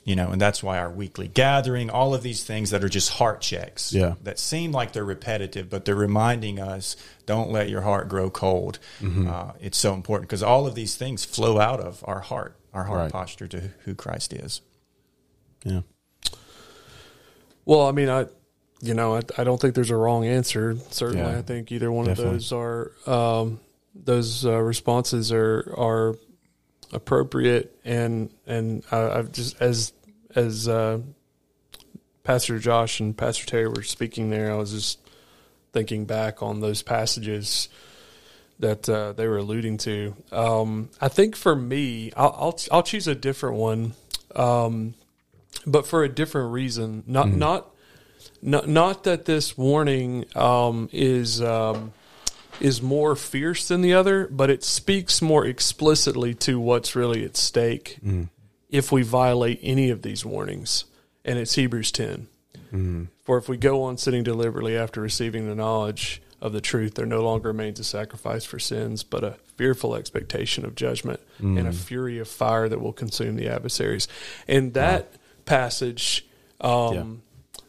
Speaker 2: you know, and that's why our weekly gathering, all of these things that are just heart checks,
Speaker 1: Yeah.
Speaker 2: that seem like they're repetitive, but they're reminding us, don't let your heart grow cold. Uh, it's so important because all of these things flow out of our heart, our heart
Speaker 1: Right.
Speaker 2: posture to who Christ is.
Speaker 1: Yeah.
Speaker 3: Well, I mean, I, you know, I, I don't think there's a wrong answer. Certainly,
Speaker 1: Yeah.
Speaker 3: I think either one
Speaker 1: Definitely.
Speaker 3: of those are um, those uh, responses are are appropriate, and and I, I've just as as uh, Pastor Josh and Pastor Terry were speaking there, I was just thinking back on those passages that uh, they were alluding to. Um, I think for me, I'll, I'll I'll choose a different one, um, but for a different reason. Not not not not that this warning um, is um, is more fierce than the other, but it speaks more explicitly to what's really at stake mm. if we violate any of these warnings, and it's Hebrews ten. Mm. For if we go on sinning deliberately after receiving the knowledge of the truth, there no longer remains a sacrifice for sins, but a fearful expectation of judgment mm. and a fury of fire that will consume the adversaries. And that passage, um,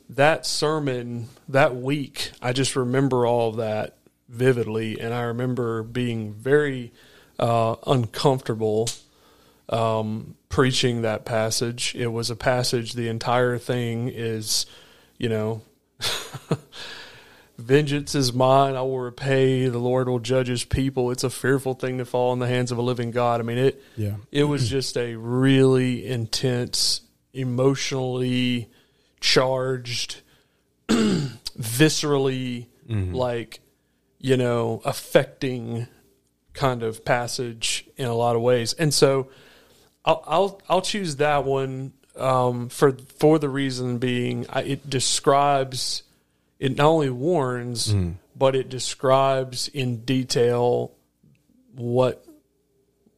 Speaker 3: that sermon, that week, I just remember all of that vividly, and I remember being very uh, uncomfortable um, preaching that passage. It was a passage, the entire thing is, you know, vengeance is mine, I will repay, the Lord will judge his people. It's a fearful thing to fall in the hands of a living God. I mean, it,
Speaker 1: Yeah.
Speaker 3: it was just a really intense, emotionally charged, viscerally, like, you know, affecting kind of passage in a lot of ways. And so I'll I'll, I'll choose that one um, for for the reason being I, it describes it not only warns but it describes in detail what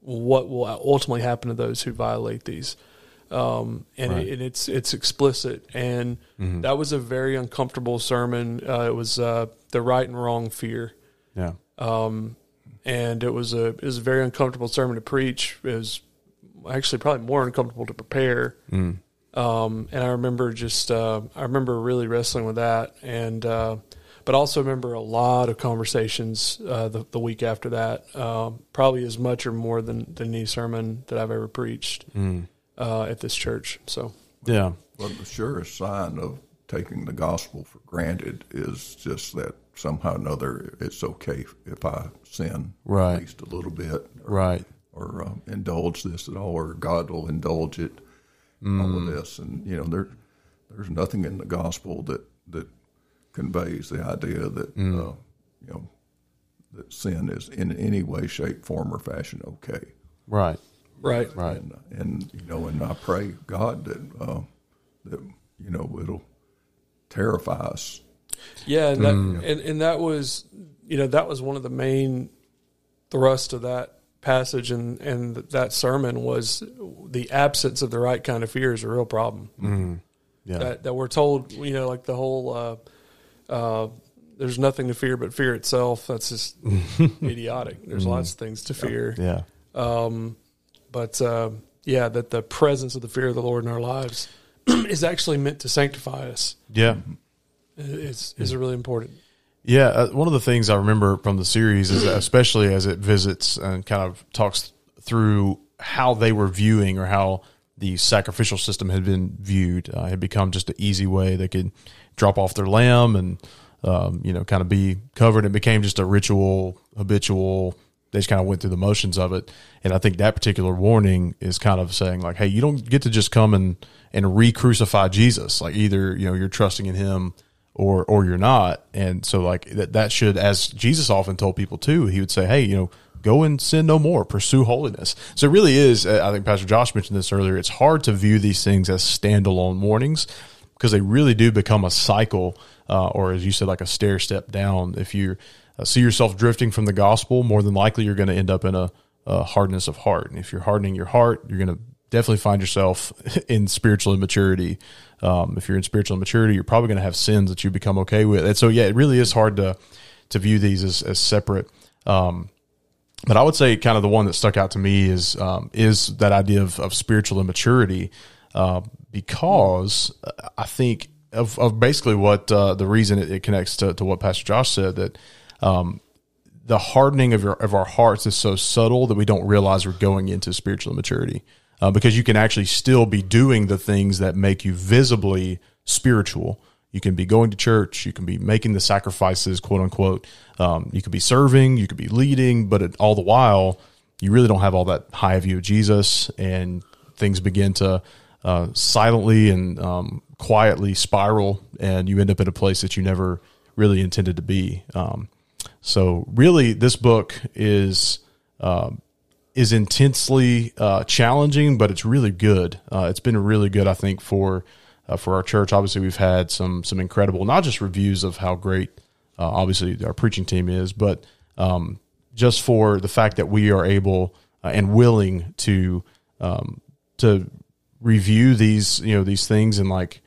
Speaker 3: what will ultimately happen to those who violate these. um, and, it, and it's it's explicit, and that was a very uncomfortable sermon. Uh, it was uh, the right and wrong fear,
Speaker 1: Yeah.
Speaker 3: and it was a it was a very uncomfortable sermon to preach. It was actually probably more uncomfortable to prepare. Um, and I remember just uh, I remember really wrestling with that, and uh, but also remember a lot of conversations uh, the, the week after that. Um, probably as much or more than than any sermon that I've ever preached uh, at this church. So
Speaker 1: Yeah.
Speaker 4: Well, the surest sign of taking the gospel for granted is just that somehow or another it's okay if I sin
Speaker 1: Right.
Speaker 4: at least a little bit, or,
Speaker 1: Right.
Speaker 4: or um, indulge this at all, or God will indulge it. All of this, and you know, there there's nothing in the gospel that that conveys the idea that uh, you know that sin is in any way, shape, form, or fashion okay.
Speaker 1: Right.
Speaker 3: right,
Speaker 1: Right.
Speaker 4: And, and you know, and I pray God that uh, that you know it'll terrify us.
Speaker 3: Yeah, and that, and, and that was, you know, that was one of the main thrust of that passage and and that sermon was the absence of the right kind of fear is a real problem.
Speaker 1: Yeah.
Speaker 3: That that we're told, you know, like the whole, uh, uh, there's nothing to fear but fear itself. That's just idiotic. There's lots of things to fear,
Speaker 1: yeah.
Speaker 3: but uh, yeah, that the presence of the fear of the Lord in our lives is actually meant to sanctify us.
Speaker 1: Yeah.
Speaker 3: Is is really important.
Speaker 1: Yeah, uh, one of the things I remember from the series is especially as it visits and kind of talks through how they were viewing or how the sacrificial system had been viewed. Uh, had become just an easy way they could drop off their lamb and um, you know kind of be covered. It became just a ritual, habitual. They just kind of went through the motions of it, and I think that particular warning is kind of saying like, hey, you don't get to just come and and re-crucify Jesus. Like either you know you're trusting in Him or or you're not. And so like that that should as Jesus often told people too, he would say, "Hey, you know, go and sin no more, pursue holiness." So it really is uh, I think Pastor Josh mentioned this earlier. It's hard to view these things as standalone warnings because they really do become a cycle uh, or as you said like a stair step down. If you uh, see yourself drifting from the gospel, more than likely you're going to end up in a, a hardness of heart. And if you're hardening your heart, you're going to definitely find yourself in spiritual immaturity. Um, if you're in spiritual immaturity, you're probably going to have sins that you become okay with. And so, yeah, it really is hard to to view these as, as separate. Um, but I would say kind of the one that stuck out to me is um, is that idea of, of spiritual immaturity, uh, because I think of, of basically what uh, the reason it, it connects to, to what Pastor Josh said that um, the hardening of, your, of our hearts is so subtle that we don't realize we're going into spiritual immaturity. Uh, because you can actually still be doing the things that make you visibly spiritual. You can be going to church, you can be making the sacrifices, quote unquote. Um, you could be serving, you could be leading, but it, all the while, you really don't have all that high view of Jesus, and things begin to uh, silently and um, quietly spiral, and you end up in a place that you never really intended to be. Um, so, really, this book is um, is intensely uh, challenging, but it's really good. Uh, it's been really good, I think, for uh, for our church. Obviously, we've had some some incredible, not just reviews of how great, uh, obviously, our preaching team is, but um, just for the fact that we are able uh, and willing to um, to review these you know these things and like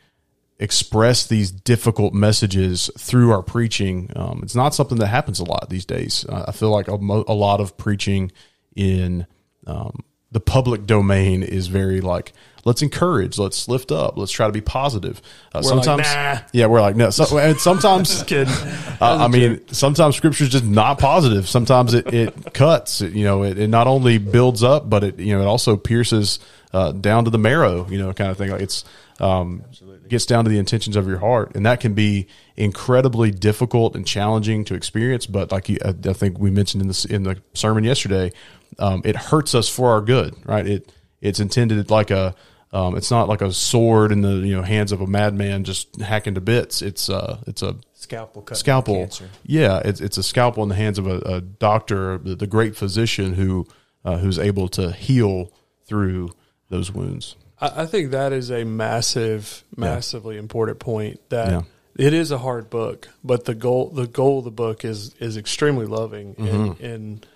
Speaker 1: express these difficult messages through our preaching. Um, it's not something that happens a lot these days. I feel like a, mo- a lot of preaching in um, the public domain is very like let's encourage, let's lift up, let's try to be positive. Uh,
Speaker 3: We're like,
Speaker 1: sometimes,
Speaker 3: "Nah."
Speaker 1: yeah, we're like no. So, and sometimes,
Speaker 3: Kidding.
Speaker 1: uh, I mean, sometimes scripture is just not positive. Sometimes it, it cuts. It, you know, it, it not only builds up, but it you know it also pierces uh, down to the marrow. You know, kind of thing. Like it's um, gets down to the intentions of your heart, and that can be incredibly difficult and challenging to experience. But like you, I, I think we mentioned in the in the sermon yesterday, um, it hurts us for our good. Right? It it's intended like a um, it's not like a sword in the you know hands of a madman just hacking to bits. It's uh it's a
Speaker 2: Scalpel cut.
Speaker 1: scalpel.
Speaker 2: Cancer.
Speaker 1: Yeah, it's it's a scalpel in the hands of a, a doctor, the, the great physician who uh, who's able to heal through those wounds.
Speaker 3: I, I think that is a massive, massively important point. That
Speaker 1: Yeah.
Speaker 3: it is a hard book, but the goal the goal of the book is is extremely loving
Speaker 1: Mm-hmm.
Speaker 3: and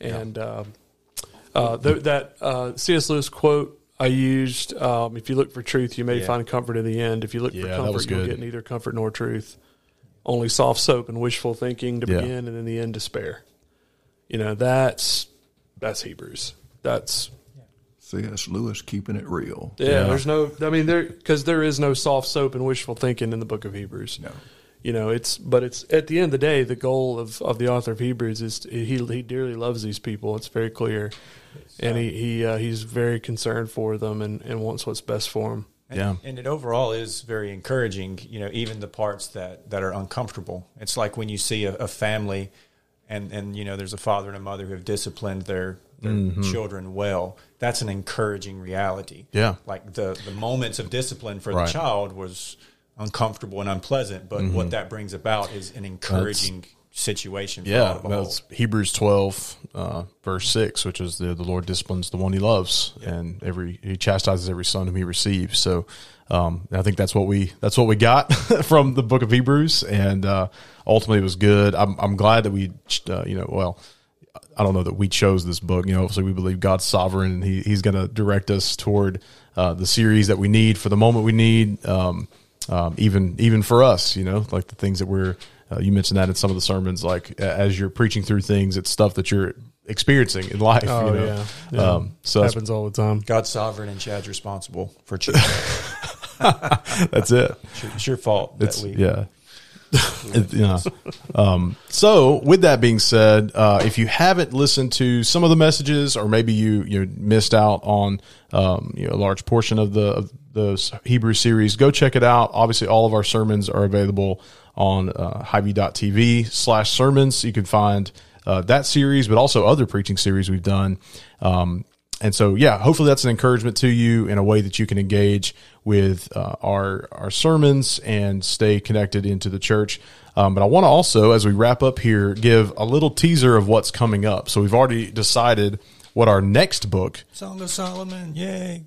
Speaker 3: and and um, uh, th- that uh, C.S. Lewis quote I used um, if you look for truth, you may
Speaker 2: Yeah.
Speaker 3: find comfort in the end. If you look
Speaker 1: Yeah,
Speaker 3: for comfort, you'll get neither comfort nor truth. Only soft soap and wishful thinking to
Speaker 1: Yeah.
Speaker 3: begin, and in the end, despair. You know that's that's Hebrews. That's
Speaker 4: C.S. Lewis keeping it real.
Speaker 3: yeah.
Speaker 1: Yeah.
Speaker 3: There's no. I mean, there because there is no soft soap and wishful thinking in the book of Hebrews.
Speaker 4: No.
Speaker 3: You know, it's but it's at the end of the day, the goal of, of the author of Hebrews is to, he he dearly loves these people. It's very clear, and he he uh, he's very concerned for them and, and wants what's best for them.
Speaker 2: And,
Speaker 1: Yeah.
Speaker 2: and it overall is very encouraging. You know, even the parts that that are uncomfortable. It's like when you see a, a family, and and you know, there's a father and a mother who have disciplined their their children well. That's an encouraging reality.
Speaker 1: Mm-hmm. Yeah.
Speaker 2: like the the moments of discipline for
Speaker 1: Right.
Speaker 2: the child was uncomfortable and unpleasant, but what that brings about is an encouraging situation. For
Speaker 1: Yeah, that's Hebrews twelve, uh, verse six, which is the the Lord disciplines the one He loves, and every He chastises every son whom He receives. So, um, I think that's what we that's what we got from the Book of Hebrews, and uh, ultimately it was good. I'm I'm glad that we, uh, you know, well. I don't know that we chose this book. You know, obviously we believe God's sovereign and he, He's going to direct us toward uh, the series that we need for the moment we need. Um, um, even even for us, you know, like the things that we're. Uh, you mentioned that in some of the sermons, like as you're preaching through things, it's stuff that you're experiencing in life.
Speaker 3: Oh
Speaker 1: you know?
Speaker 3: yeah, yeah.
Speaker 1: Um, so that's,
Speaker 3: happens all the time.
Speaker 2: God's sovereign and Chad's responsible for children.
Speaker 1: that's it.
Speaker 2: it's your fault
Speaker 1: It's
Speaker 2: that we
Speaker 1: yeah. Yeah. Um, so with that being said, uh, if you haven't listened to some of the messages, or maybe you you missed out on um, you know a large portion of the of the Hebrew series, go check it out. Obviously, all of our sermons are available on uh, highview.tv slash sermons. You can find uh, that series, but also other preaching series we've done. Um, and so, yeah, hopefully that's an encouragement to you in a way that you can engage with uh, our our sermons and stay connected into the church. Um, but I want to also, as we wrap up here, give a little teaser of what's coming up. So we've already decided what our next book.
Speaker 2: Song of Solomon, yay!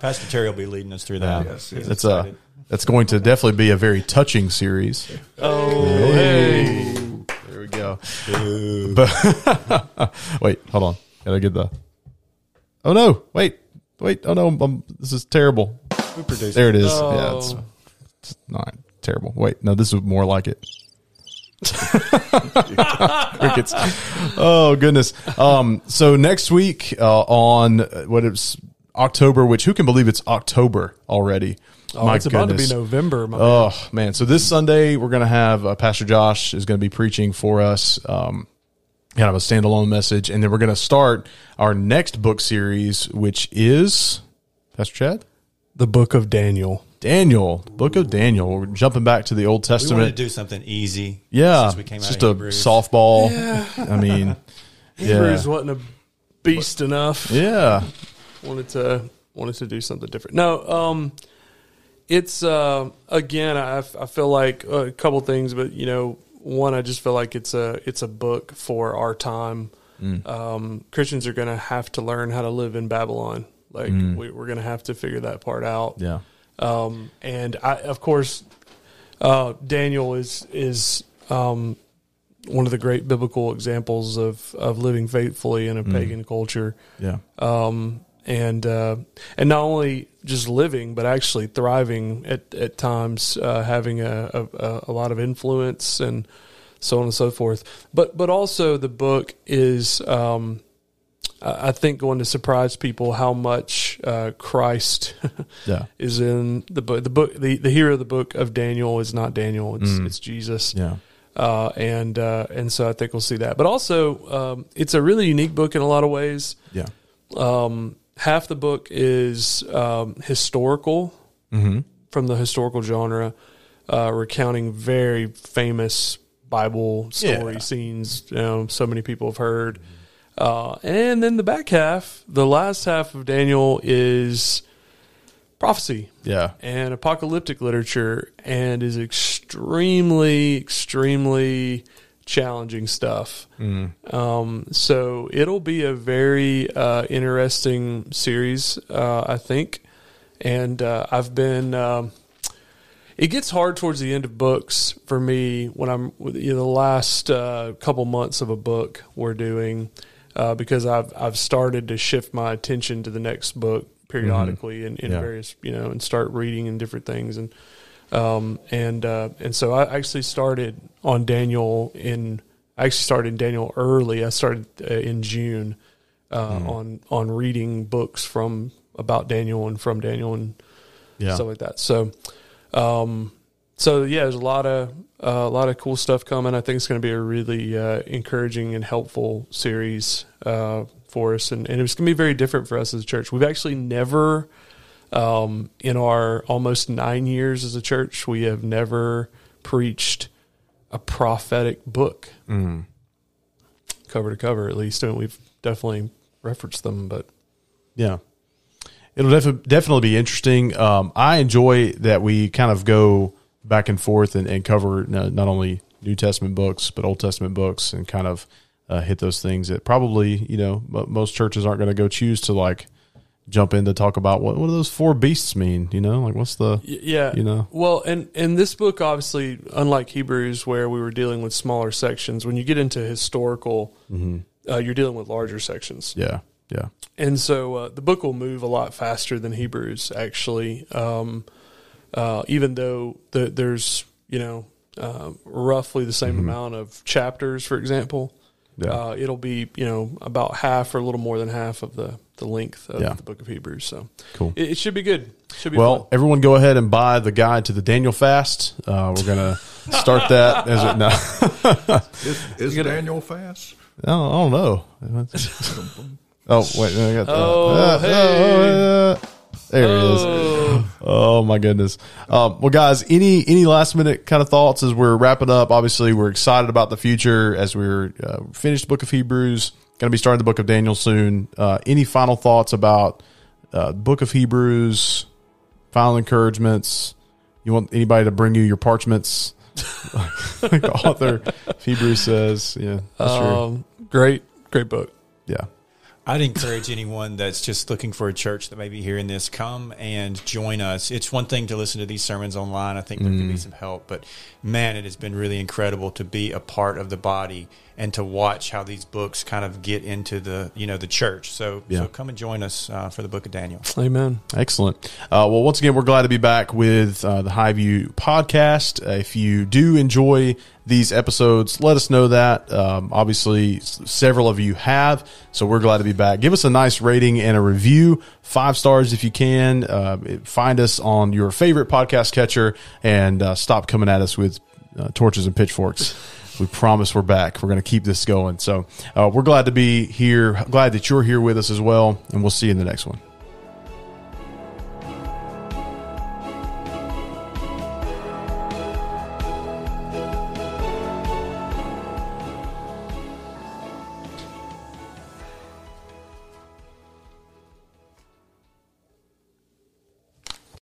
Speaker 2: Pastor Terry will be leading us through that.
Speaker 4: Yes,
Speaker 2: He's
Speaker 1: It's a that's going to definitely be a very touching series.
Speaker 3: Oh hey,
Speaker 1: There we go. But wait, hold on. Gotta get the. Oh no! Wait, wait! Oh no! um this is terrible. There it is.
Speaker 3: Oh.
Speaker 1: Yeah, it's, it's not terrible. Wait, no, this is more like it. Crickets. Oh goodness. Um. So next week uh, on uh, what it's October, which who can believe it's October already?
Speaker 3: oh, my it's about to be November. My man.
Speaker 1: Oh man! So this Sunday we're going to have uh, Pastor Josh is going to be preaching for us, um, kind of a standalone message, and then we're going to start our next book series, which is Pastor Chad
Speaker 3: the book of Daniel.
Speaker 1: Daniel, book of Daniel. We're jumping back to the Old
Speaker 2: We wanted to
Speaker 1: Testament.
Speaker 2: do something easy.
Speaker 1: yeah,
Speaker 2: since we came
Speaker 1: it's
Speaker 2: out
Speaker 1: just
Speaker 2: of
Speaker 1: a
Speaker 2: Hebrews.
Speaker 1: softball. I mean,
Speaker 3: Hebrews wasn't a beast enough.
Speaker 1: yeah,
Speaker 3: wanted to wanted to do something different. No, um, it's uh, again, I, I feel like a couple things, but you know, one, I just feel like it's a it's a book for our time. Um, Christians are going to have to learn how to live in Babylon. Like we, we're going to have to figure that part out.
Speaker 1: yeah,
Speaker 3: Um, and I, of course, uh, Daniel is is um, one of the great biblical examples of of living faithfully in a pagan culture
Speaker 1: yeah,
Speaker 3: um, and uh, and not only just living, but actually thriving at at times, uh, having a, a a lot of influence and so on and so forth. But but also the book is, um, I think, going to surprise people how much uh, Christ
Speaker 1: yeah,
Speaker 3: is in the book. The book, the, the hero of the book of Daniel is not Daniel; it's it's Jesus
Speaker 1: yeah,
Speaker 3: uh, and uh, and so I think we'll see that. But also, um, it's a really unique book in a lot of ways.
Speaker 1: yeah,
Speaker 3: Um, half the book is um, historical from the historical genre, uh, recounting very famous Bible story
Speaker 1: Yeah.
Speaker 3: scenes. You know, so many people have heard. Uh, and then the back half, the last half of Daniel is prophecy
Speaker 1: yeah,
Speaker 3: and apocalyptic literature and is extremely, extremely challenging stuff. Um, so it'll be a very uh, interesting series, uh, I think. And uh, I've been. Um, it gets hard towards the end of books for me when I'm you know, the last uh, couple months of a book we're doing. uh, because I've I've started to shift my attention to the next book periodically in, in
Speaker 1: Yeah.
Speaker 3: various you know and start reading and different things and um, and uh, and so I actually started on Daniel in I actually started in Daniel early. I started uh, in June uh, on on reading books from about Daniel and from Daniel and
Speaker 1: Yeah.
Speaker 3: stuff like that. So, um, so yeah, there's a lot of uh, a lot of cool stuff coming. I think it's going to be a really uh, encouraging and helpful series uh, for us, and, and it's going to be very different for us as a church. We've actually never, um, in our almost nine years as a church, we have never preached a prophetic book, cover to cover at least, and we've definitely referenced them, but.
Speaker 1: Yeah. It'll def- definitely be interesting. Um, I enjoy that we kind of go back and forth and, and cover no- not only New Testament books, but Old Testament books and kind of uh, hit those things that probably, you know, mo- most churches aren't going to go choose to like jump in to talk about what, what do those four beasts mean? You know, like what's the,
Speaker 3: Yeah,
Speaker 1: You know?
Speaker 3: Well, and and this book obviously, unlike Hebrews, where we were dealing with smaller sections, when you get into historical, uh, you're dealing with larger sections,
Speaker 1: yeah, yeah,
Speaker 3: and so uh, the book will move a lot faster than Hebrews actually. Um, uh, even though the, there's you know uh, roughly the same amount of chapters, for example,
Speaker 1: Yeah.
Speaker 3: uh, it'll be you know about half or a little more than half of the the length of
Speaker 1: Yeah.
Speaker 3: the book of Hebrews. So
Speaker 1: Cool.
Speaker 3: it, it should be good. Should be
Speaker 1: Well,
Speaker 3: fun.
Speaker 1: everyone go ahead and buy the guide to the Daniel fast. Uh, we're going to start that as it, no.
Speaker 4: Is, is Daniel fast?
Speaker 1: I don't, I don't know. oh wait, I got
Speaker 3: Oh,
Speaker 1: uh,
Speaker 3: hey.
Speaker 1: uh, there it is.
Speaker 3: Oh.
Speaker 1: Oh my goodness. Um, well, guys, any any last minute kind of thoughts as we're wrapping up? Obviously, we're excited about the future as we're uh, finished the book of Hebrews. Going to be starting the book of Daniel soon. Uh, any final thoughts about uh, book of Hebrews? Final encouragements. You want anybody to bring you your parchments? like the author of Hebrews says, yeah, that's true.
Speaker 3: Um, great, great book.
Speaker 1: Yeah.
Speaker 2: I'd encourage anyone that's just looking for a church that may be hearing this, come and join us. It's one thing to listen to these sermons online. I think there can be mm. some help, but man, it has been really incredible to be a part of the body and to watch how these books kind of get into the you know the church. So,
Speaker 1: Yeah.
Speaker 2: so come and join us uh, for the Book of Daniel.
Speaker 3: Amen.
Speaker 1: Excellent. Uh, well, once again, we're glad to be back with uh, the Highview podcast. Uh, if you do enjoy these episodes, let us know that. Um, obviously, s- several of you have, so we're glad to be back. Give us a nice rating and a review, five stars if you can. Uh, find us on your favorite podcast catcher and uh, stop coming at us with uh, torches and pitchforks. We promise we're back. We're going to keep this going. So uh, we're glad to be here. Glad that you're here with us as well. And we'll see you in the next one.